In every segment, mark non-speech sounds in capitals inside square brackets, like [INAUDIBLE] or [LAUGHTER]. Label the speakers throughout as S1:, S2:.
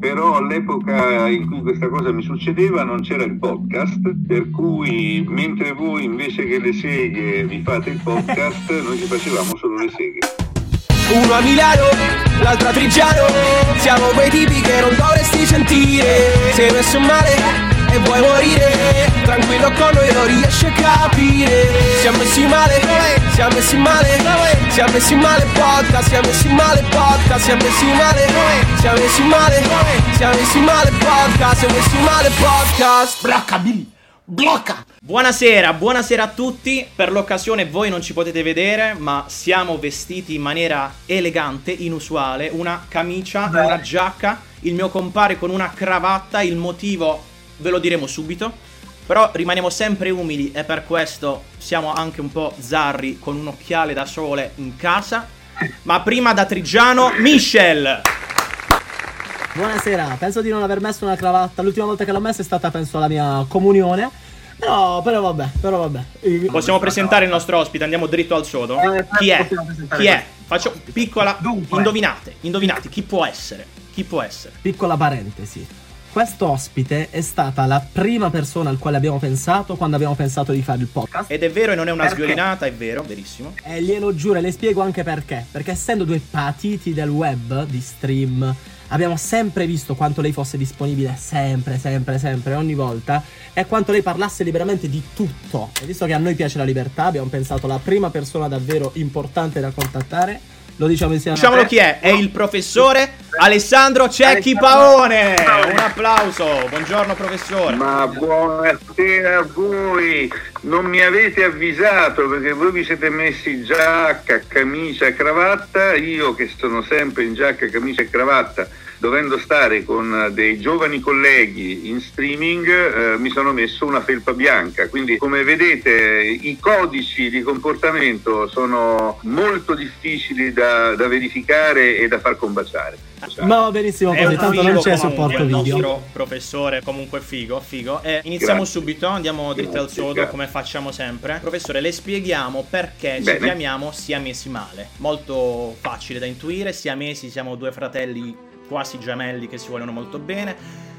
S1: però all'epoca in cui questa cosa mi succedeva non c'era il podcast, per cui mentre voi invece che le seghe vi fate il podcast, [LAUGHS] noi ci facevamo solo le seghe.
S2: Uno a Milano, l'altro a Trigiano Siamo quei tipi che non dovresti sentire Sei messo male e vuoi morire Tranquillo con noi non riesci a capire Siamo messi male, siamo messi male Siamo messi male podcast, siamo messi male podcast Siamo messi male, siamo messi male Siamo messi male podcast, siamo messi male podcast
S3: Blocca Billy, blocca!
S4: Buonasera, buonasera a tutti. Per l'occasione voi non ci potete vedere, ma siamo vestiti in maniera elegante, inusuale. Una camicia, una giacca, il mio compare con una cravatta, il motivo ve lo diremo subito. Però rimaniamo sempre umili e per questo siamo anche un po' zarri con un occhiale da sole in casa. Ma prima da Trigiano, Michel!
S5: Buonasera, penso di non aver messo una cravatta. L'ultima volta che l'ho messa è stata, penso, alla mia comunione. Però, però vabbè, però vabbè.
S4: Possiamo presentare il nostro ospite, andiamo dritto al sodo.
S5: Eh,
S4: Chi è? Chi è? Faccio piccola.
S5: Dunque.
S4: Indovinate, indovinate, chi può essere? Chi può essere?
S5: Piccola parentesi. Questo ospite è stata la prima persona al quale abbiamo pensato quando abbiamo pensato di fare il podcast.
S4: Ed è vero e non è una
S5: Perché?
S4: sviolinata, è vero, verissimo.
S5: E glielo giuro, e le spiego anche perché. Perché essendo due patiti del web, di stream, abbiamo sempre visto quanto lei fosse disponibile, sempre, sempre, sempre, ogni volta, e quanto lei parlasse liberamente di tutto. E visto che a noi piace la libertà, abbiamo pensato la prima persona davvero importante da contattare. Lo diciamo insieme a
S4: Diciamolo chi è? È il professore Alessandro Cecchi Paone. Un applauso. Buongiorno professore.
S1: Ma buonasera a voi, non mi avete avvisato perché voi vi siete messi giacca, camicia, cravatta, io che sono sempre in giacca, camicia e cravatta, dovendo stare con dei giovani colleghi in streaming, eh, mi sono messo una felpa bianca, quindi come vedete i codici di comportamento sono molto difficili da, da verificare e da far combaciare.
S5: Ma va benissimo così, tanto non c'è supporto
S4: il
S5: video.
S4: nostro professore comunque figo, figo. E iniziamo
S1: Grazie.
S4: subito, andiamo dritto al sodo
S1: grazie.
S4: come facciamo sempre. Professore, le spieghiamo perché ci
S1: Bene.
S4: chiamiamo Siamesi Male. Molto facile da intuire, Siamesi siamo due fratelli quasi gemelli che si vogliono molto bene.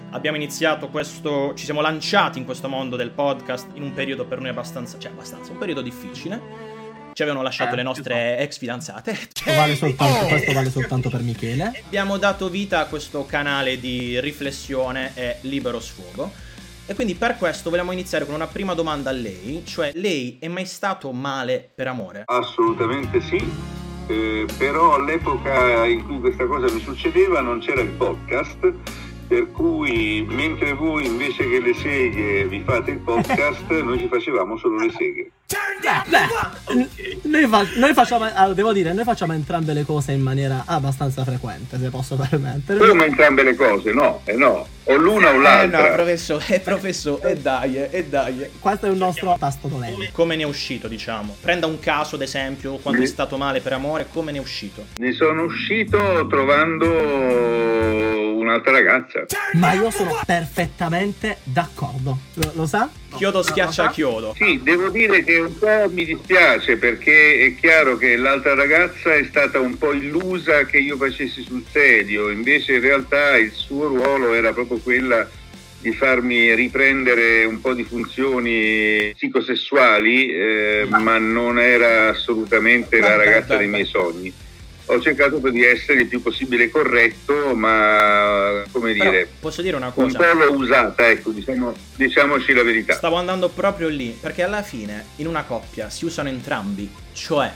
S4: Abbiamo iniziato questo, ci siamo lanciati in questo mondo del podcast in un periodo per noi abbastanza, cioè abbastanza, un periodo difficile. Ci avevano lasciato
S5: Eh,
S4: le nostre ex fidanzate.
S5: Questo vale soltanto, questo vale soltanto per Michele. [LAUGHS]
S4: Abbiamo dato vita a questo canale di riflessione e libero sfogo. E quindi per questo vogliamo iniziare con una prima domanda a lei, cioè lei è mai stato male per amore?
S1: Assolutamente sì, eh, però all'epoca in cui questa cosa mi succedeva non c'era il podcast, per cui mentre voi invece che le seghe vi fate il [LAUGHS] podcast, noi ci facevamo solo le seghe.
S5: Beh, noi, fa- noi facciamo, allora, devo dire, noi facciamo entrambe le cose in maniera abbastanza frequente, se posso permettere.
S1: Come entrambe le cose, no, eh no, o l'una o
S4: Eh no,
S1: l'altra.
S4: professore, eh, professore, e dai, e dai.
S5: Questo è un nostro tasto dolente.
S4: Come ne è uscito, diciamo? Prenda un caso, ad esempio, quando è stato male per amore, come ne è uscito?
S1: Ne sono uscito trovando un'altra ragazza.
S5: Ma io sono perfettamente d'accordo. Lo, lo sa?
S4: Chiodo schiaccia chiodo.
S1: Sì, devo dire che un po' mi dispiace perché è chiaro che l'altra ragazza è stata un po' illusa che io facessi sul serio, invece in realtà il suo ruolo era proprio quella di farmi riprendere un po' di funzioni psicosessuali, eh, ma non era assolutamente la ragazza dei miei sogni. Ho cercato di essere il più possibile corretto, ma come
S4: Però,
S1: dire,
S4: posso dire una
S1: un
S4: cosa?
S1: po' l'ho usata, ecco, diciamo- diciamoci la verità.
S4: Stavo andando proprio lì, perché alla fine in una coppia si usano entrambi, cioè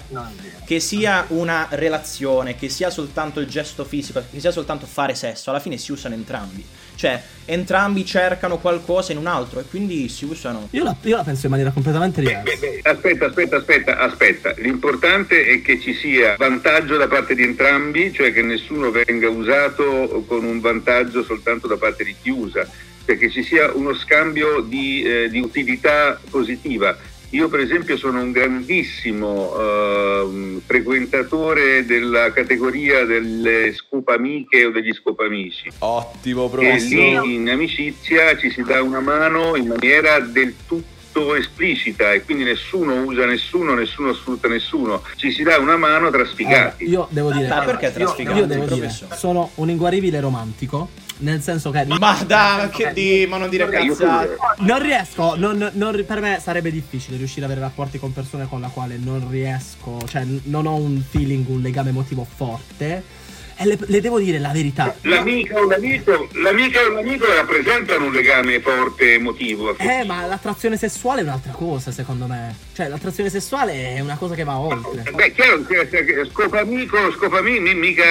S4: che sia una relazione, che sia soltanto il gesto fisico, che sia soltanto fare sesso, alla fine si usano entrambi. Cioè, entrambi cercano qualcosa in un altro e quindi si usano.
S5: Io la, io la penso in maniera completamente
S1: Beh,
S5: diversa.
S1: beh, beh, Aspetta, aspetta, aspetta, aspetta. L'importante è che ci sia vantaggio da parte di entrambi, cioè che nessuno venga usato con un vantaggio soltanto da parte di chi usa, cioè che ci sia uno scambio di, eh, di utilità positiva. Io per esempio sono un grandissimo ehm, frequentatore della categoria delle scopamiche o degli scopamici.
S3: Ottimo, professore.
S1: lì in amicizia ci si dà una mano in maniera del tutto esplicita e quindi nessuno usa nessuno, nessuno sfrutta nessuno, ci si dà una mano tra sfigati.
S5: io devo dire,
S4: Ma perché
S5: io,
S4: trasfigati,
S5: io devo dire, sono un inguaribile romantico Nel senso che
S4: Ma dai, che di, ma non dire cazzate.
S5: non riesco, non- non- per me sarebbe difficile riuscire ad avere rapporti con persone con la quale non riesco, cioè non ho un feeling, un legame emotivo forte. E le, le devo dire la verità.
S1: L'amica o l'amico, l'amica o l'amico rappresentano un legame forte emotivo.
S5: Eh, ma l'attrazione sessuale è un'altra cosa, secondo me. Cioè, l'attrazione sessuale è una cosa che va oltre.
S1: Beh, chiaro, che- scopo amico, scopo amico, mi- mica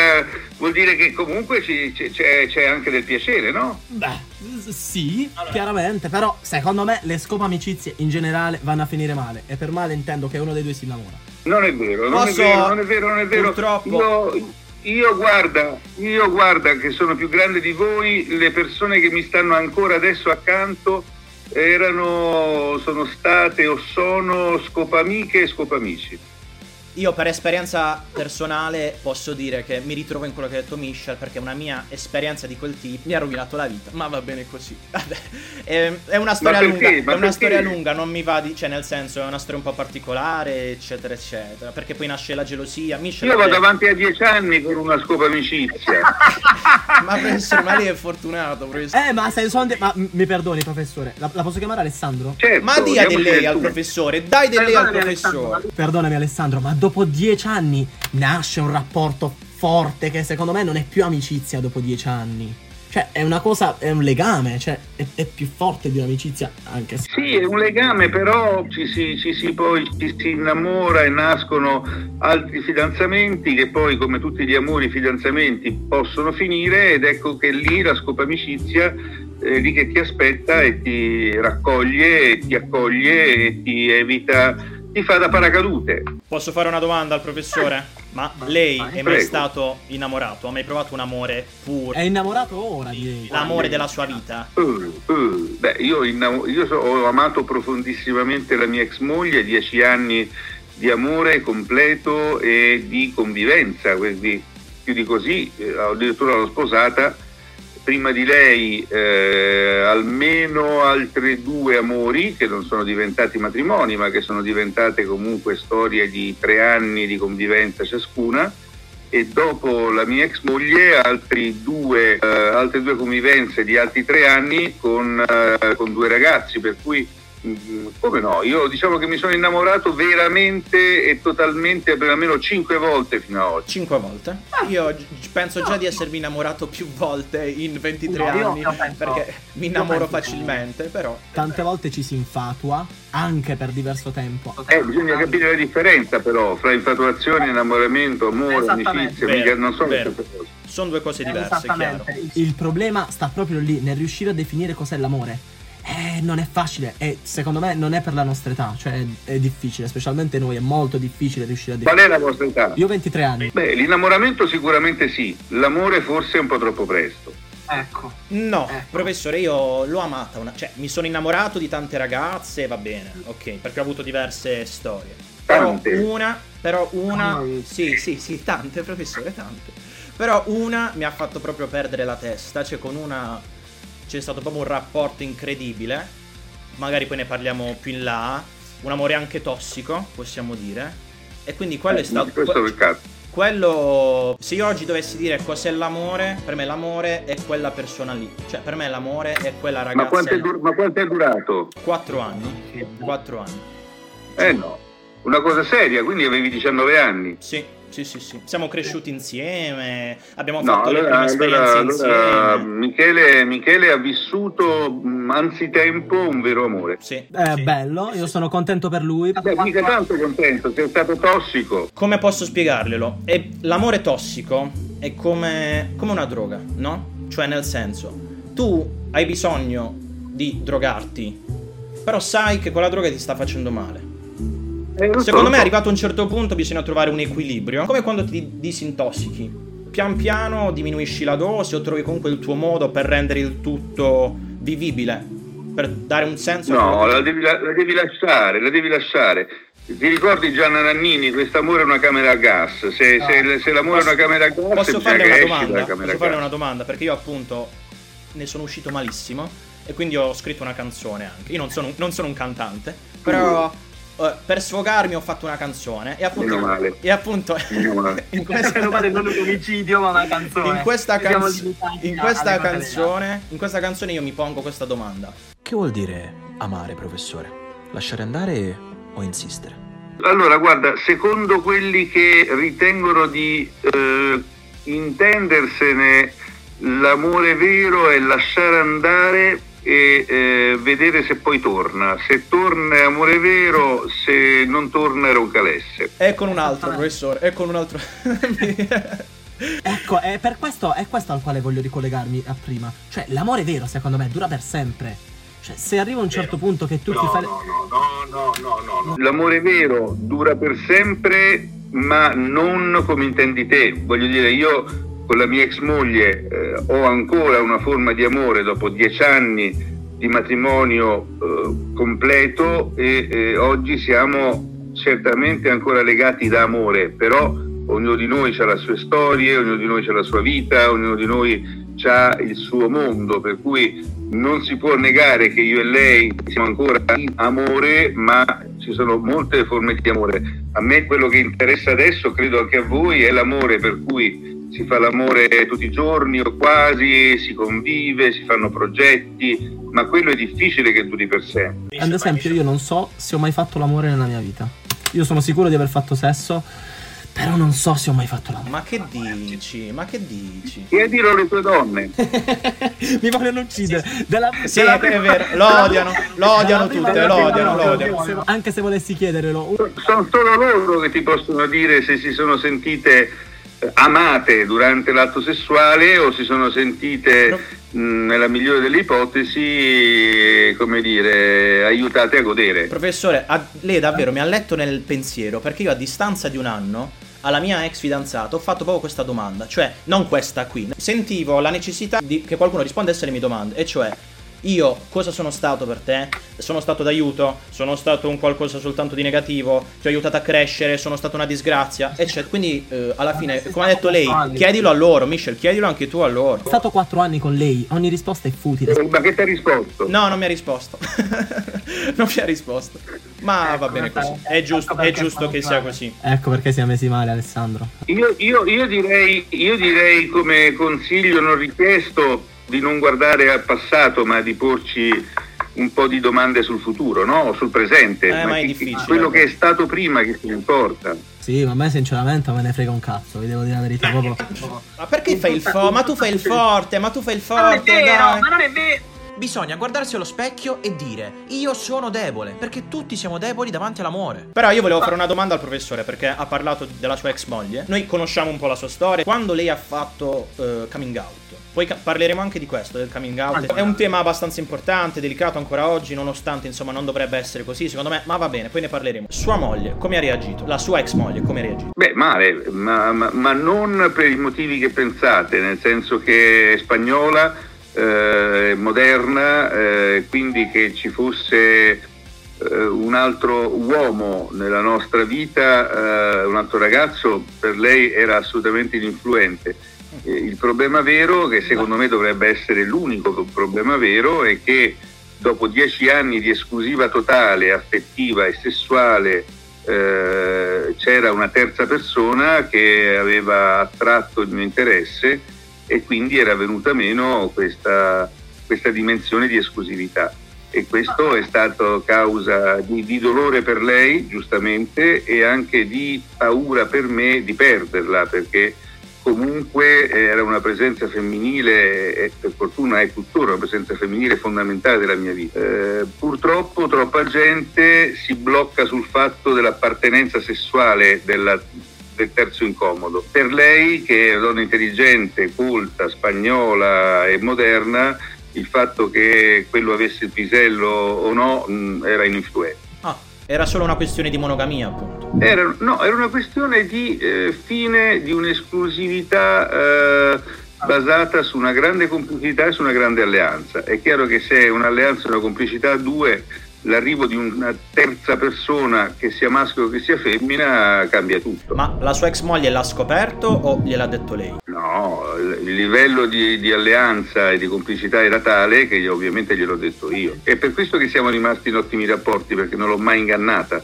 S1: vuol dire che comunque ci- c'è, c'è anche del piacere, no?
S5: Beh, sì, chiaramente, però secondo me le scope amicizie in generale vanno a finire male. E per male intendo che uno dei due si innamora.
S1: Non è vero, non
S4: Posso-
S1: è vero, non è vero, non è vero.
S4: purtroppo-
S1: Io, io guarda, io guarda che sono più grande di voi, le persone che mi stanno ancora adesso accanto erano, sono state o sono scopamiche e scopamici.
S4: Io per esperienza personale posso dire che mi ritrovo in quello che ha detto Michel perché una mia esperienza di quel tipo mi ha rovinato la vita, ma va bene così. [LAUGHS] Vabbè, è, è una storia lunga,
S1: Ma
S4: è una
S1: perché?
S4: storia lunga, non mi va di, cioè nel senso è una storia un po' particolare, eccetera, eccetera, perché poi nasce la gelosia. Michel
S1: Io vado avanti a dieci anni con una scopamicizia. [LAUGHS]
S4: Ma professore, ma lei è fortunato, professore.
S5: Eh, ma se sono. de- ma mi perdoni, professore. La, la posso chiamare Alessandro?
S1: Certo,
S4: Ma dia di lei al
S1: tu.
S4: professore, dai di lei al professore.
S5: Perdonami, Alessandro, ma dopo dieci anni nasce un rapporto forte che secondo me non è più amicizia dopo dieci anni. Cioè, è una cosa, è un legame, cioè, è, è più forte di un'amicizia, anche se.
S1: Sì, è un legame, però ci si, ci si poi ci si innamora e nascono altri fidanzamenti che poi, come tutti gli amori, i fidanzamenti possono finire ed ecco che lì la scopa amicizia è lì che ti aspetta e ti raccoglie, e ti accoglie e ti evita, ti fa da paracadute.
S4: Posso fare una domanda al professore? Ma lei è mai
S1: Prego.
S4: stato innamorato? Ha mai provato un amore puro?
S5: È innamorato ora, direi.
S4: L'amore della sua vita?
S1: Uh, uh, beh, io, innamo- io so- ho amato profondissimamente la mia ex moglie, dieci anni di amore completo e di convivenza, quindi più di così, eh, addirittura l'ho sposata. Prima di lei eh, almeno altri due amori che non sono diventati matrimoni, ma che sono diventate comunque storie di tre anni di convivenza ciascuna. E dopo la mia ex moglie due, eh, altre due convivenze di altri tre anni con, eh, con due ragazzi, per cui come no, io diciamo che mi sono innamorato veramente e totalmente per almeno cinque volte fino ad oggi.
S4: Cinque volte. Io gi- penso già di essermi innamorato più volte in 23
S6: No, io-
S4: anni.
S6: io penso-
S4: perché mi
S6: io
S4: innamoro facilmente, però.
S5: Tante volte ci si infatua, anche per diverso tempo.
S1: Eh, bisogna capire la differenza però fra infatuazione, innamoramento, amore, amicizia,
S4: Vero,
S1: mica- non sono le
S4: vero.
S1: stesse cose.
S4: Sono due cose diverse, chiaro.
S5: Il problema sta proprio lì, nel riuscire a definire cos'è l'amore. Eh, non è facile e secondo me non è per la nostra età, cioè è, difficile, specialmente noi, è molto difficile riuscire a
S1: Qual
S5: definire.
S1: è la vostra età?
S5: Io ho 23 anni.
S1: Beh, l'innamoramento sicuramente sì, l'amore forse è un po' troppo presto.
S6: Ecco.
S4: No,
S6: Ecco.
S4: professore, io l'ho amata, una- cioè mi sono innamorato di tante ragazze, va bene, ok, perché ho avuto diverse storie. Però
S1: Tante?
S4: una, però una,
S6: Mm.
S4: sì, sì, sì, tante, professore, tante. Però una mi ha fatto proprio perdere la testa, cioè con una c'è stato proprio un rapporto incredibile, magari poi ne parliamo più in là, un amore anche tossico, possiamo dire. E quindi quello è
S1: Eh,
S4: stato...
S1: questo è il caso.
S4: Quello, se io oggi dovessi dire cos'è l'amore, per me l'amore è quella persona lì. Cioè, per me l'amore è quella
S1: Ma
S4: ragazza.
S1: quanto, è dur- ma quanto è durato?
S4: Quattro anni. Quattro anni.
S1: Eh no, una cosa seria, quindi avevi 19 anni.
S4: Sì, sì, sì, sì. Siamo cresciuti insieme, abbiamo
S1: No,
S4: fatto le
S1: allora,
S4: prime esperienze
S1: allora- allora,
S4: insieme.
S1: Michele, Michele ha vissuto anzitempo un vero amore.
S4: Sì,
S5: È
S4: sì.
S5: bello, io sono contento per lui.
S1: Beh, mica tanto contento, sei stato tossico.
S4: Come posso spiegarglielo? È- l'amore tossico è come, come una droga, no? Cioè, nel senso, tu hai bisogno di drogarti, però sai che quella droga ti sta facendo male.
S1: Eh,
S4: Secondo me,
S1: so.
S4: arrivato a un certo punto, bisogna trovare un equilibrio. Come quando ti disintossichi. Pian piano diminuisci la dose o trovi comunque il tuo modo per rendere il tutto vivibile. Per dare un senso
S1: No, la devi, la- la devi lasciare, la devi lasciare. Ti ricordi Gianna Nannini, quest'amore è una camera a gas. Se, se- se l'amore
S4: Posso-
S1: è una camera a gas,
S4: Posso farle una domanda? Posso farle una domanda? Perché io appunto ne sono uscito malissimo e quindi ho scritto una canzone anche. Io non sono, non sono un cantante, però eh, per sfogarmi ho fatto una canzone e appunto,
S1: Meno male.
S4: e appunto
S1: Meno male. [LAUGHS]
S4: in questa,
S5: male non un omicidio, ma una canzone.
S4: in questa, canz- in questa canzone in questa canzone io mi pongo questa domanda
S2: Che vuol dire amare, professore? Lasciare andare o insistere?
S1: Allora, guarda, secondo quelli che ritengono di eh, intendersene, l'amore vero è lasciare andare e eh, vedere se poi torna. Se torna è amore vero, se non torna era un calesse.
S4: è con un altro professore è con un altro [LAUGHS]
S5: Ecco, è per questo è questo al quale voglio ricollegarmi a prima. Cioè, l'amore vero, secondo me, dura per sempre. Cioè, se arriva un certo punto che tu ti fai. le-
S1: no, no, no, no, no. L'amore vero dura per sempre, ma non come intendi te. Voglio dire, io con la mia ex moglie eh, ho ancora una forma di amore dopo dieci anni di matrimonio eh, completo e eh, oggi siamo certamente ancora legati da amore, però ognuno di noi ha le sue storie, ognuno di noi ha la sua vita, ognuno di noi ha il suo mondo, per cui non si può negare che io e lei siamo ancora in amore, ma ci sono molte forme di amore. A me quello che interessa adesso, credo anche a voi, è l'amore per cui si fa l'amore tutti i giorni o quasi, si convive, si fanno progetti, ma quello è difficile che duri per sempre.
S5: Ad esempio, io non so se ho mai fatto l'amore nella mia vita. Io sono sicuro di aver fatto sesso, però non so se ho mai fatto l'amore.
S4: ma che dici ma che dici
S1: Chiedilo alle tue donne. [LAUGHS]
S5: Mi vogliono uccidere. Della,
S4: Sì,
S5: della
S4: è
S5: prima-
S4: vero, lo odiano, lo odiano
S5: prima
S4: tutte, lo odiano, lo
S5: Anche se volessi chiederlo.
S1: Sono solo loro che ti possono dire se si sono sentite amate durante l'atto sessuale o si sono sentite, mh, nella migliore delle ipotesi, come dire, aiutate a godere.
S4: Professore, a- lei davvero mi ha letto nel pensiero perché io a distanza di un anno alla mia ex fidanzata ho fatto proprio questa domanda, cioè non questa qui. Sentivo la necessità di che qualcuno rispondesse alle mie domande, e cioè io cosa sono stato per te? Sono stato d'aiuto? Sono stato un qualcosa soltanto di negativo? Ti ho aiutato a crescere? Sono stata una disgrazia? Eccetera. Quindi eh, alla fine, come ha detto lei, chiedilo a loro, Michel, chiedilo anche tu a loro.
S5: Sono stato quattro anni con lei, ogni risposta è futile.
S1: Eh, Ma che ti ha risposto?
S4: No, non mi ha risposto. [LAUGHS] non mi ha risposto. Ma va bene così. È giusto, è giusto che sia così.
S5: Ecco perché siamo messi male, Alessandro.
S1: Io, io- io direi, io direi come consiglio non richiesto di non guardare al passato ma di porci un po' di domande sul futuro, no? O sul presente.
S4: Eh, ma è difficile.
S1: quello che è stato prima che ti importa.
S5: Sì, ma a me sinceramente me ne frega un cazzo, vi devo dire la verità. Proprio.
S4: Ma perché fai il forte? Ma tu fai il forte, ma tu fai il
S6: Ma non è
S4: forte,
S6: vero,
S4: dai.
S6: ma non è vero.
S2: Bisogna guardarsi allo specchio e dire io sono debole, perché tutti siamo deboli davanti all'amore.
S4: Però io volevo fare una domanda al professore perché ha parlato della sua ex moglie. Noi conosciamo un po' la sua storia. Quando lei ha fatto eh, coming out, poi ca- parleremo anche di questo, del coming out. È un tema abbastanza importante, delicato ancora oggi, nonostante insomma non dovrebbe essere così, secondo me, ma va bene, poi ne parleremo. Sua moglie, come ha reagito? La sua ex moglie, come ha reagito?
S1: Beh, male, ma, ma- ma non per i motivi che pensate, nel senso che è spagnola, eh, moderna, eh, quindi che ci fosse eh, un altro uomo nella nostra vita, eh, un altro ragazzo, per lei era assolutamente ininfluente. Eh, Il problema vero, che secondo me dovrebbe essere l'unico problema vero, è che dopo dieci anni di esclusiva totale, affettiva e sessuale, eh, c'era una terza persona che aveva attratto il mio interesse e quindi era venuta meno questa, questa dimensione di esclusività. E questo è stato causa di, di dolore per lei, giustamente, e anche di paura per me di perderla, perché comunque era una presenza femminile e per fortuna è tuttora una presenza femminile fondamentale della mia vita. Eh, purtroppo troppa gente si blocca sul fatto dell'appartenenza sessuale della, del terzo incomodo. Per lei, che è una donna intelligente, colta, spagnola e moderna, il fatto che quello avesse il pisello o no mh, era ininfluente.
S4: Era solo una questione di monogamia, appunto.
S1: Era, no, era una questione di eh, fine di un'esclusività eh, basata su una grande complicità e su una grande alleanza. È chiaro che se è un'alleanza e una complicità a due, l'arrivo di una terza persona, che sia maschio o che sia femmina, cambia tutto.
S4: Ma la sua ex moglie l'ha scoperto o gliel'ha detto lei?
S1: No, il livello di, di alleanza e di complicità era tale che io, ovviamente gliel'ho detto io. È per questo che siamo rimasti in ottimi rapporti, perché non l'ho mai ingannata.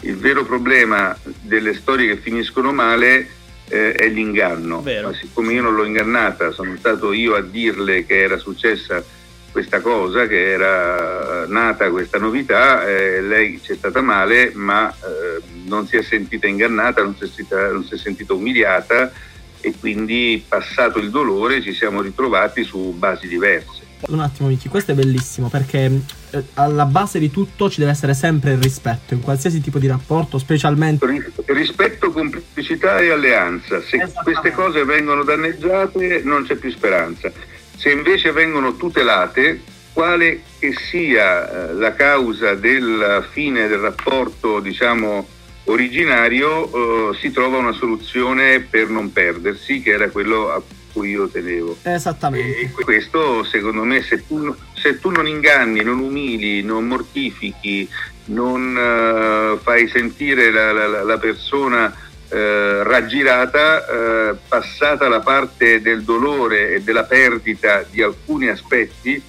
S1: il vero problema delle storie che finiscono male eh, è l'inganno.
S4: Vero.
S1: Ma siccome io non l'ho ingannata, sono stato io a dirle che era successa questa cosa, che era nata questa novità, eh, lei c'è stata male, ma eh, non si è sentita ingannata, non si è sentita, non si è sentita umiliata e quindi passato il dolore ci siamo ritrovati su basi diverse.
S5: Un attimo, Miki, questo è bellissimo perché eh, alla base di tutto ci deve essere sempre il rispetto in qualsiasi tipo di rapporto, specialmente.
S1: Ris- Rispetto, complicità e alleanza. Se queste cose vengono danneggiate non c'è più speranza. Se invece vengono tutelate, quale che sia eh, la causa della fine del rapporto, diciamo, originario, eh, si trova una soluzione per non perdersi, che era quello a cui io tenevo.
S5: Esattamente.
S1: E questo secondo me se tu, se tu non inganni, non umili, non mortifichi, non eh, fai sentire la, la- la persona eh, raggirata, eh, passata la parte del dolore e della perdita di alcuni aspetti,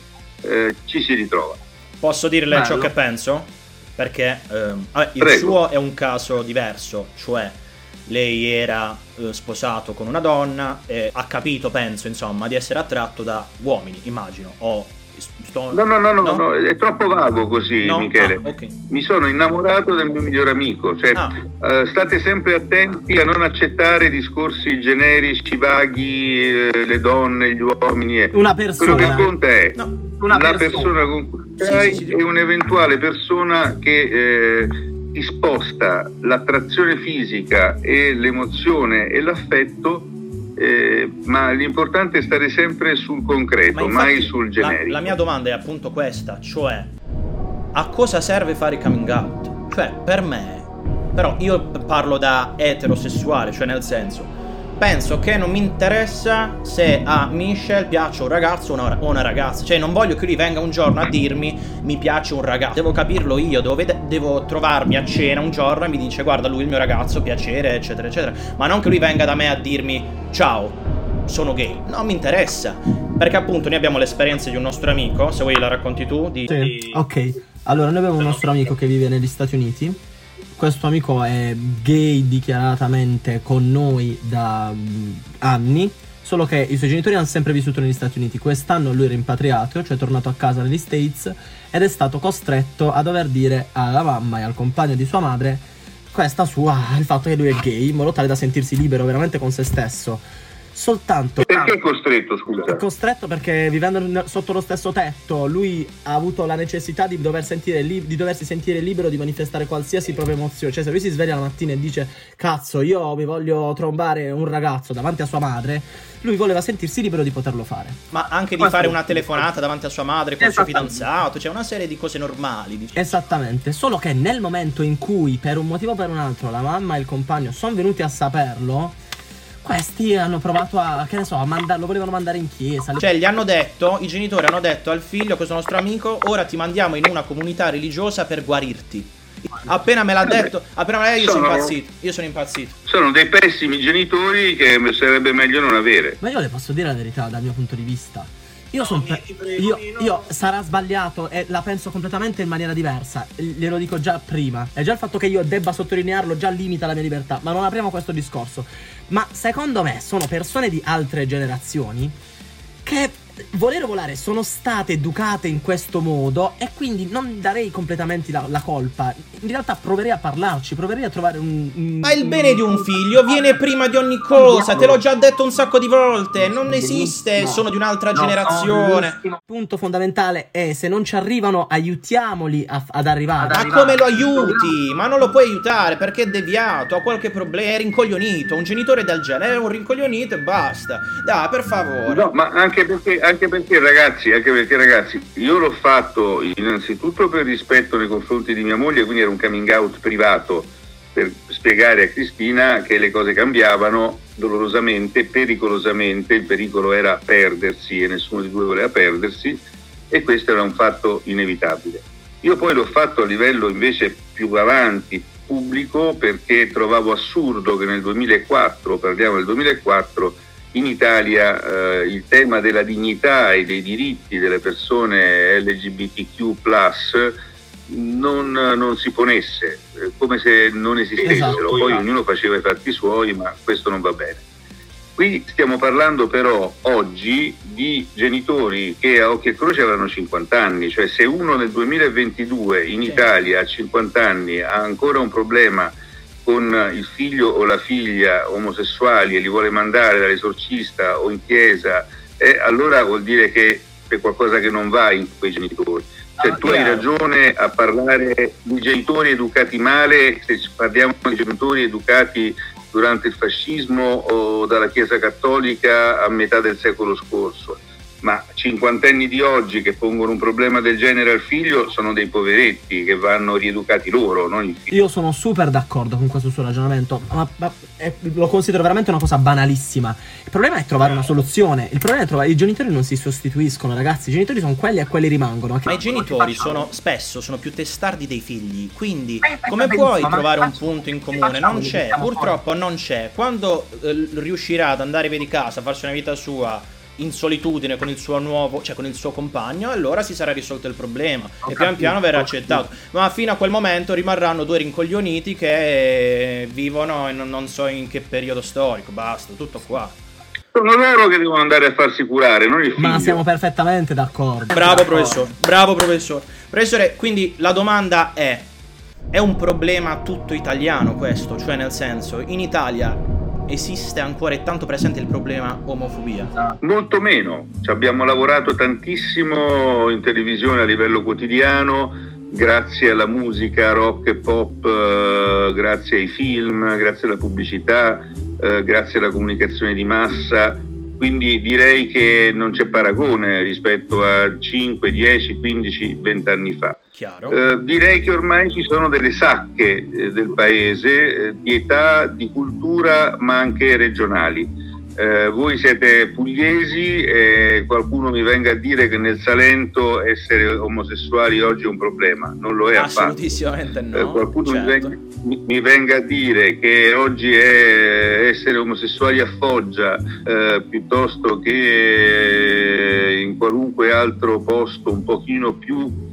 S1: eh, ci si ritrova.
S4: Posso dirle
S5: Bello.
S4: ciò che penso? Perché ehm, vabbè, il
S1: Prego.
S4: suo è un caso diverso, cioè lei era eh, sposato con una donna e ha capito, penso, insomma, di essere attratto da uomini, immagino. O sto-
S1: No, no, no, no, no, è troppo vago così,
S4: No?
S1: Michele.
S4: Ah, ok.
S1: Mi sono innamorato del mio migliore amico, cioè
S4: Ah.
S1: eh, state sempre attenti a non accettare discorsi generici, vaghi, eh, le donne, gli uomini. eh.
S5: Una
S1: Quello
S5: persona.
S1: che conta è
S4: No.
S5: Una
S1: la
S5: persona.
S1: persona con cui
S4: Sì,
S1: stai
S4: sì, sì.
S1: e un'eventuale persona che eh, ti sposta l'attrazione fisica e l'emozione e l'affetto, eh, ma l'importante è stare sempre sul concreto,
S4: Ma
S1: mai
S4: infatti
S1: sul
S4: la,
S1: generico.
S4: la mia domanda è appunto questa, cioè a cosa serve fare coming out? Cioè, per me, però io parlo da eterosessuale, cioè nel senso, penso che non mi interessa se a Michelle piace un ragazzo o una, o una ragazza, cioè non voglio che lui venga un giorno a dirmi mi piace un ragazzo, devo capirlo io, devo, vede- devo trovarmi a cena un giorno e mi dice guarda lui è il mio ragazzo, piacere, eccetera, eccetera, ma non che lui venga da me a dirmi ciao, sono gay. Non mi interessa. Perché appunto noi abbiamo l'esperienza di un nostro amico, se vuoi la racconti tu, di...
S5: Sì, ok. Allora, noi abbiamo un nostro amico che vive negli Stati Uniti. Questo amico è gay dichiaratamente con noi da mm, anni. Solo che i suoi genitori hanno sempre vissuto negli Stati Uniti. Quest'anno lui è rimpatriato, cioè è tornato a casa negli States ed è stato costretto a dover dire alla mamma e al compagno di sua madre questa sua, il fatto che lui è gay, in modo tale da sentirsi libero veramente con se stesso. Soltanto
S1: Perché è costretto, scusa?
S5: è costretto perché vivendo sotto lo stesso tetto, lui ha avuto la necessità di, dover sentire li- di doversi sentire libero di manifestare qualsiasi propria emozione. Cioè, se lui si sveglia la mattina e dice: Cazzo, io mi voglio trombare un ragazzo davanti a sua madre, lui voleva sentirsi libero di poterlo fare.
S4: Ma anche di
S5: Questo-
S4: fare una telefonata davanti a sua madre con il suo fidanzato, cioè una serie di cose normali. diciamo.
S5: Esattamente, solo che nel momento in cui, per un motivo o per un altro, la mamma e il compagno sono venuti a saperlo, questi hanno provato a, che ne so, a mandarlo, volevano mandare in chiesa.
S4: Cioè, gli hanno detto, i genitori hanno detto al figlio, questo nostro amico, ora ti mandiamo in una comunità religiosa per guarirti. Appena me l'ha detto, appena me l'ha detto, io sono
S1: Sono-
S4: impazzito. Io sono impazzito.
S1: Sono dei pessimi genitori che sarebbe meglio non avere.
S5: Ma io le posso dire la verità dal mio punto di vista. Io sono. io, io sarà sbagliato e la penso completamente in maniera diversa. Glielo dico già prima. È già il fatto che io debba sottolinearlo già limita la mia libertà. Ma non apriamo questo discorso. Ma secondo me sono persone di altre generazioni che volere volare sono state educate in questo modo e quindi non darei completamente la, la colpa. In realtà proverei a parlarci, proverei a trovare un. un-
S4: Ma il bene di un figlio viene prima di ogni cosa, te l'ho già detto un sacco di volte, non esiste, sono di un'altra generazione.
S5: Il punto fondamentale è se non ci arrivano, aiutiamoli a- ad arrivare.
S4: Ma come lo aiuti? Ma non lo puoi aiutare perché è deviato, ha qualche problema, è rincoglionito. Un genitore del genere è un rincoglionito e basta. Dai, per favore.
S1: No, ma anche perché, anche perché ragazzi, anche perché ragazzi, io l'ho fatto innanzitutto per rispetto nei confronti di mia moglie, quindi era un coming out privato per spiegare a Cristina che le cose cambiavano dolorosamente, pericolosamente, il pericolo era perdersi e nessuno di due voleva perdersi e questo era un fatto inevitabile. Io poi l'ho fatto a livello invece più avanti, pubblico, perché trovavo assurdo che nel 2004, parliamo del 2004, in Italia eh, il tema della dignità e dei diritti delle persone LGBTQ non, non si ponesse, eh, come se non esistessero.
S5: Esatto.
S1: Poi ognuno faceva i fatti suoi, ma questo non va bene. Qui stiamo parlando però oggi di genitori che a occhio e croce avranno 50 anni, cioè se uno nel 2022 in Italia a 50 anni ha ancora un problema con il figlio o la figlia omosessuali e li vuole mandare dall'esorcista o in chiesa, eh, allora vuol dire che c'è qualcosa che non va in quei genitori. Cioè,
S5: Ah,
S1: tu hai ragione a parlare di genitori educati male, se parliamo di genitori educati durante il fascismo o dalla Chiesa Cattolica a metà del secolo scorso. Ma cinquantenni di oggi che pongono un problema del genere al figlio sono dei poveretti che vanno rieducati loro, non il figlio.
S5: Io sono super d'accordo con questo suo ragionamento, ma, ma- eh, lo considero veramente una cosa banalissima. Il problema è trovare una soluzione. Il problema è trovare. I genitori non si sostituiscono, ragazzi. I genitori sono quelli e quelli rimangono.
S4: Ma i genitori sono spesso sono più testardi dei figli, quindi come puoi trovare un punto in comune?
S6: facciamo
S4: Non c'è,
S6: siamo
S4: purtroppo non c'è. Quando eh, riuscirà ad andare via di casa, a farsi una vita sua in solitudine con il suo nuovo, cioè con il suo compagno, allora si sarà risolto il problema e pian piano verrà accettato. Ma fino a quel momento rimarranno due rincoglioniti che eh, vivono in non so in che periodo storico, basta, tutto qua.
S1: Sono loro che devono andare a farsi curare, non il figlio.
S5: Ma siamo perfettamente d'accordo.
S4: Bravo
S5: D'accordo.
S4: professore, bravo professore. Professore, quindi la domanda è: è un problema tutto italiano questo? Cioè, nel senso, in Italia esiste ancora e tanto presente il problema omofobia?
S1: Molto meno, Ci abbiamo lavorato tantissimo in televisione a livello quotidiano, grazie alla musica rock e pop, eh, grazie ai film, grazie alla pubblicità, eh, grazie alla comunicazione di massa. Quindi direi che non c'è paragone rispetto a 5, 10, 15, 20 anni fa. Eh, direi che ormai ci sono delle sacche eh, del paese eh, di età, di cultura, ma anche regionali. Eh, voi siete pugliesi e qualcuno mi venga a dire che nel Salento essere omosessuali oggi è un problema. Non lo è affatto.
S4: Assolutissimamente
S1: Eh,
S4: no.
S1: qualcuno mi,
S4: certo.
S1: venga, mi- mi venga a dire che oggi è essere omosessuali a Foggia eh, piuttosto che in qualunque altro posto un pochino più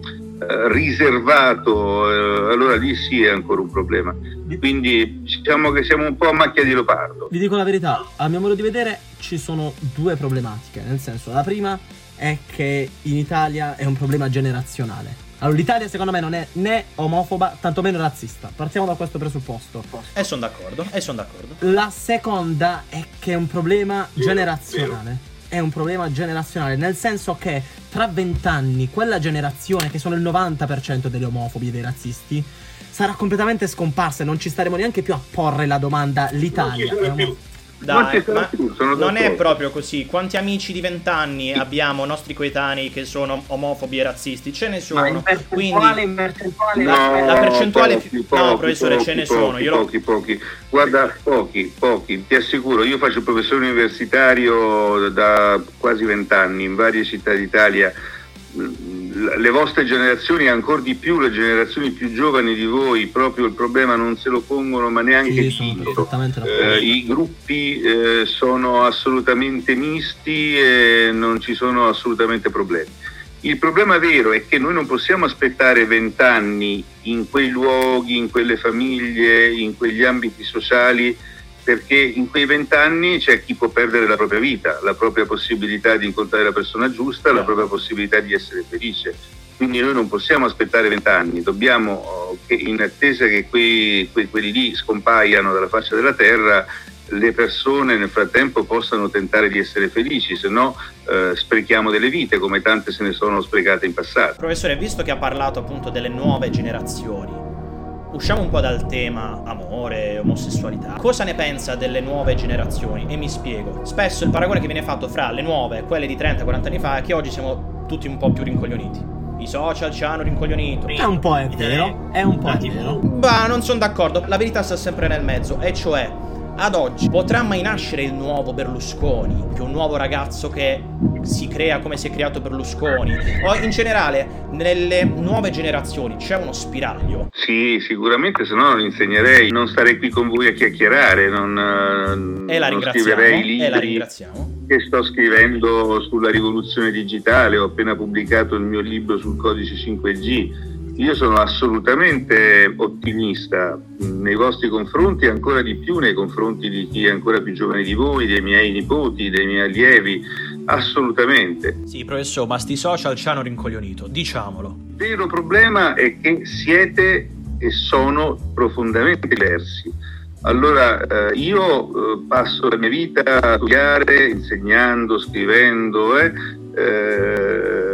S1: riservato, eh, allora lì sì è ancora un problema. Quindi diciamo che siamo un po' a macchia di leopardo.
S5: Vi dico la verità, a mio modo di vedere ci sono due problematiche. Nel senso, la prima è che in Italia è un problema generazionale. Allora, l'Italia secondo me non è né omofoba, tantomeno razzista. Partiamo da questo presupposto.
S4: E sono d'accordo, e sono d'accordo.
S5: La seconda è che è un problema generazionale. È un problema generazionale, nel senso che tra vent'anni quella generazione, che sono il 90% degli omofobi e dei razzisti, sarà completamente scomparsa e non ci staremo neanche più a porre la domanda l'Italia.
S1: Non ci sarà più.
S4: Dai,
S1: più, sono
S4: non è proprio così. Quanti amici di vent'anni abbiamo, nostri coetanei, che sono omofobi e razzisti? Ce ne
S6: Ma in
S4: sono.
S6: percentuale,
S4: Quindi
S6: in percentuale
S4: La- la percentuale
S1: pochi,
S4: più-
S1: pochi,
S4: no, professore,
S1: pochi,
S4: ce ne
S1: pochi,
S4: sono, io lo-
S1: Pochi, pochi. Guarda, pochi, pochi. Ti assicuro, io faccio il professore universitario da quasi vent'anni in varie città d'Italia. Le vostre generazioni, ancora di più le generazioni più giovani di voi, proprio il problema non se lo pongono, ma neanche
S5: Sì.
S1: Eh, I gruppi eh, sono assolutamente misti e non ci sono assolutamente problemi. Il problema vero è che noi non possiamo aspettare vent'anni in quei luoghi, in quelle famiglie, in quegli ambiti sociali, perché in quei vent'anni c'è chi può perdere la propria vita, la propria possibilità di incontrare la persona giusta, la propria possibilità di essere felice. Quindi noi non possiamo aspettare vent'anni, dobbiamo, oh, che in attesa che quei, quei- quelli lì scompaiano dalla faccia della terra, le persone nel frattempo possano tentare di essere felici, se no eh, sprechiamo delle vite come tante se ne sono sprecate in passato.
S4: Professore, visto che ha parlato appunto delle nuove generazioni, usciamo un po' dal tema amore, omosessualità. Cosa ne pensa delle nuove generazioni? E mi spiego. Spesso il paragone che viene fatto fra le nuove e quelle di 30-40 anni fa è che oggi siamo tutti un po' più rincoglioniti. I social ci hanno rincoglionito.
S5: È un po' è vero, è un po' è vero.
S4: Bah, non sono d'accordo. La verità sta sempre nel mezzo, e cioè, ad oggi potrà mai nascere il nuovo Berlusconi, che un nuovo ragazzo che si crea come si è creato Berlusconi? O in generale, nelle nuove generazioni c'è uno spiraglio?
S1: Sì, sicuramente, se no non insegnerei, non starei qui con voi a chiacchierare, non,
S4: E la
S1: non scriverei
S4: E la
S1: libri
S4: ringraziamo.
S1: che sto scrivendo sulla rivoluzione digitale, ho appena pubblicato il mio libro sul codice 5G. Io sono assolutamente ottimista nei vostri confronti, ancora di più nei confronti di chi è ancora più giovane di voi, dei miei nipoti, dei miei allievi, assolutamente.
S4: Sì, professore, ma sti social ci hanno rincoglionito, diciamolo.
S1: Il vero problema è che siete e sono profondamente diversi. Allora, eh, io eh, passo la mia vita a studiare, insegnando, scrivendo, eh, eh,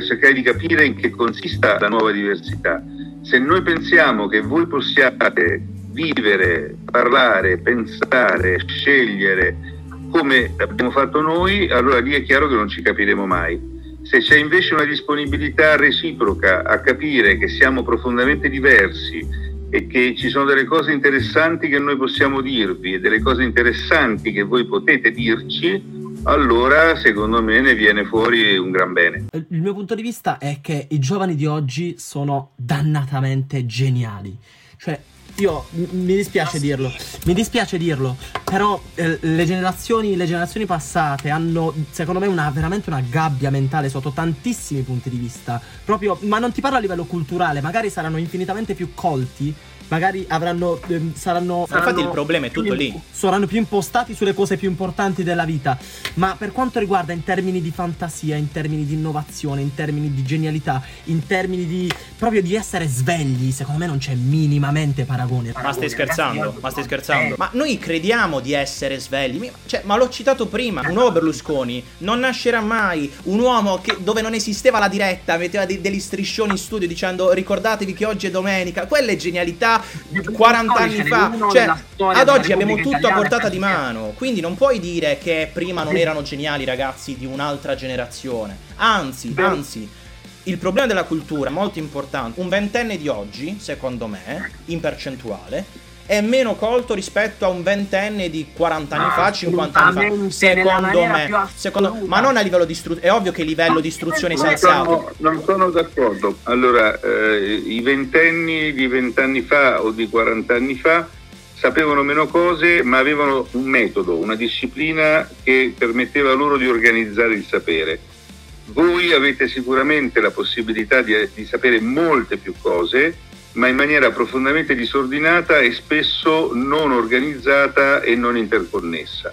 S1: per cercare di capire in che consista la nuova diversità. Se noi pensiamo che voi possiate vivere, parlare, pensare, scegliere come abbiamo fatto noi, allora lì è chiaro che non ci capiremo mai. Se c'è invece una disponibilità reciproca a capire che siamo profondamente diversi e che ci sono delle cose interessanti che noi possiamo dirvi e delle cose interessanti che voi potete dirci, allora secondo me ne viene fuori un gran bene.
S5: Il mio punto di vista è che i giovani di oggi sono dannatamente geniali. Cioè, io mi dispiace dirlo, mi dispiace dirlo, però eh, le, generazioni, le generazioni passate hanno, secondo me, una, veramente una gabbia mentale sotto tantissimi punti di vista. Proprio, ma non ti parlo a livello culturale, magari saranno infinitamente più colti magari avranno ehm, saranno,
S4: saranno infatti il problema è tutto lì.
S5: saranno più impostati sulle cose più importanti della vita. Ma per quanto riguarda in termini di fantasia in termini di innovazione in termini di genialità in termini di proprio di essere svegli secondo me non c'è minimamente paragone.
S4: Ma stai scherzando? ma stai scherzando? Ma noi crediamo di essere svegli? Cioè, ma l'ho citato prima un nuovo Berlusconi non nascerà mai un uomo che, dove non esisteva la diretta metteva de- degli striscioni in studio dicendo ricordatevi che oggi è domenica. Quella è genialità 40 anni fa. Cioè, ad oggi abbiamo tutto a portata di mano. Quindi non puoi dire che prima non erano geniali i ragazzi di un'altra generazione. Anzi, anzi. Il problema della cultura è molto importante. Un ventenne di oggi, secondo me, in percentuale, è meno colto rispetto a un ventenne di 40 anni fa, 50 anni fa. Secondo me, secondo, ma non a livello di istruzione. È ovvio che il livello di istruzione è alzato.
S1: Non sono d'accordo. Allora, eh, i ventenni di 20 anni fa o di 40 anni fa sapevano meno cose, ma avevano un metodo, una disciplina che permetteva loro di organizzare il sapere. Voi avete sicuramente la possibilità di, di sapere molte più cose ma in maniera profondamente disordinata e spesso non organizzata e non interconnessa.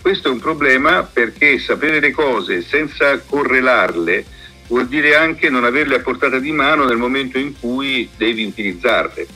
S1: Questo è un problema perché sapere le cose senza correlarle vuol dire anche non averle a portata di mano nel momento in cui devi utilizzarle.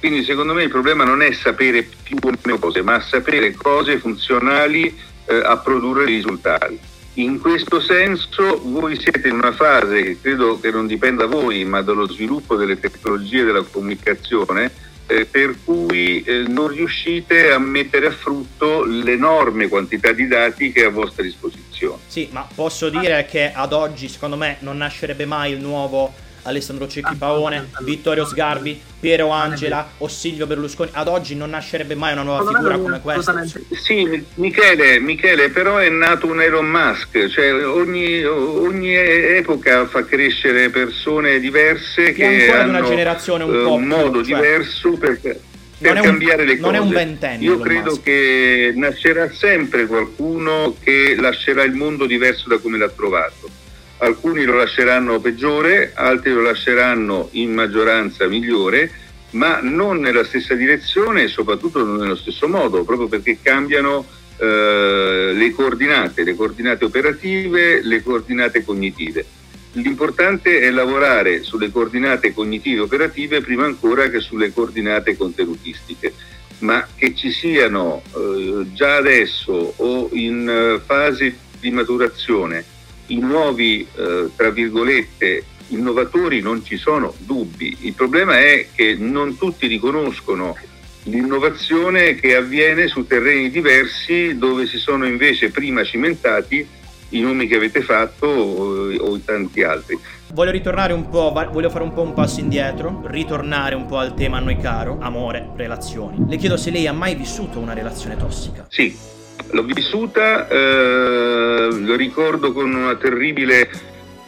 S1: Quindi secondo me il problema non è sapere più o meno cose, ma sapere cose funzionali eh, a produrre risultati. In questo senso voi siete in una fase che credo che non dipenda da voi, ma dallo sviluppo delle tecnologie della comunicazione, eh, per cui eh, non riuscite a mettere a frutto l'enorme quantità di dati che è a vostra disposizione.
S4: Sì, ma posso dire che ad oggi, secondo me, non nascerebbe mai il nuovo Alessandro Cecchi Paone, Vittorio Sgarbi, Piero Angela o Silvio Berlusconi. Ad oggi non nascerebbe mai una nuova figura come questa.
S1: Sì, Michele, Michele, però è nato un Elon Musk, cioè ogni, ogni epoca fa crescere persone diverse che, che hanno
S4: una generazione un, po
S1: un modo cioè... diverso per, per cambiare
S4: un,
S1: le cose.
S4: Non è un ventennio.
S1: Io credo Musk. che nascerà sempre qualcuno che lascerà il mondo diverso da come l'ha trovato alcuni lo lasceranno peggiore, altri lo lasceranno in maggioranza migliore, ma non nella stessa direzione e soprattutto non nello stesso modo, proprio perché cambiano eh, le coordinate, le coordinate operative, le coordinate cognitive. L'importante è lavorare sulle coordinate cognitive operative prima ancora che sulle coordinate contenutistiche, ma che ci siano eh, già adesso o in eh, fase di maturazione i nuovi, eh, tra virgolette, innovatori non ci sono dubbi. Il problema è che non tutti riconoscono l'innovazione che avviene su terreni diversi dove si sono invece prima cimentati i nomi che avete fatto o, o tanti altri.
S4: Voglio ritornare un po', voglio fare un po' un passo indietro, ritornare un po' al tema a noi caro, amore, relazioni. Le chiedo se lei ha mai vissuto una relazione tossica.
S1: Sì, L'ho vissuta, eh, lo ricordo con una terribile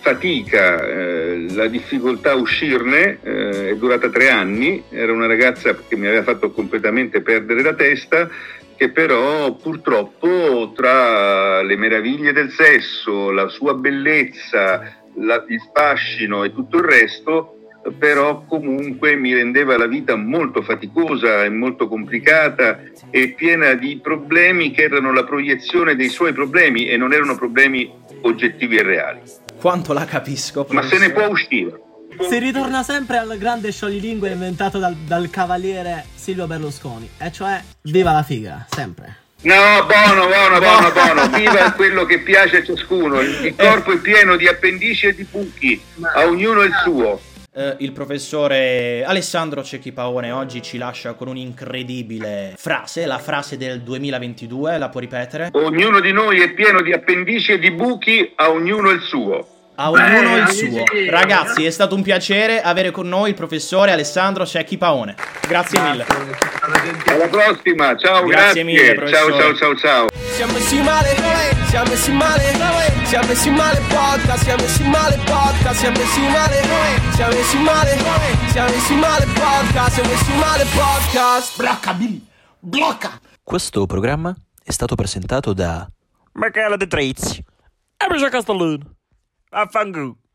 S1: fatica, eh, la difficoltà a uscirne, eh, è durata tre anni, era una ragazza che mi aveva fatto completamente perdere la testa, che però purtroppo tra le meraviglie del sesso, la sua bellezza, la, il fascino e tutto il resto, però comunque mi rendeva la vita molto faticosa e molto complicata e piena di problemi che erano la proiezione dei suoi problemi e non erano problemi oggettivi e reali.
S4: Quanto la capisco.
S1: Ma se ne può uscire.
S5: Si ritorna sempre al grande scioglilingue inventato dal, dal cavaliere Silvio Berlusconi, e cioè viva la figa, sempre.
S1: No, buono, buono, buono, buono. Viva [LAUGHS] quello che piace a ciascuno. Il, il corpo è pieno di appendici e di buchi, a ognuno il suo.
S4: Eh, il professore Alessandro Cecchi Paone oggi ci lascia con un'incredibile frase, la frase del 2022, la può ripetere?
S1: Ognuno di noi è pieno di appendici e di buchi, a ognuno il suo.
S4: A ognuno
S5: Beh,
S4: il suo. Ragazzi, è stato un piacere avere con noi il professore Alessandro Cecchi Paone. Grazie mille.
S1: Alla prossima, ciao,
S4: Grazie
S1: grazie.
S4: mille,
S1: ciao,
S4: professore.
S1: ciao, ciao, ciao.
S2: Siamo messi male, siamo messi male, siamo messi male podcast, siamo messi male podcast, siamo messi male, siamo messi male, siamo messi male podcast, siamo messi male podcast.
S3: Blocca, Billy! Blocca!
S6: Questo programma è stato presentato da
S7: Michele De Trezzi e Michele Castellino. I fungu.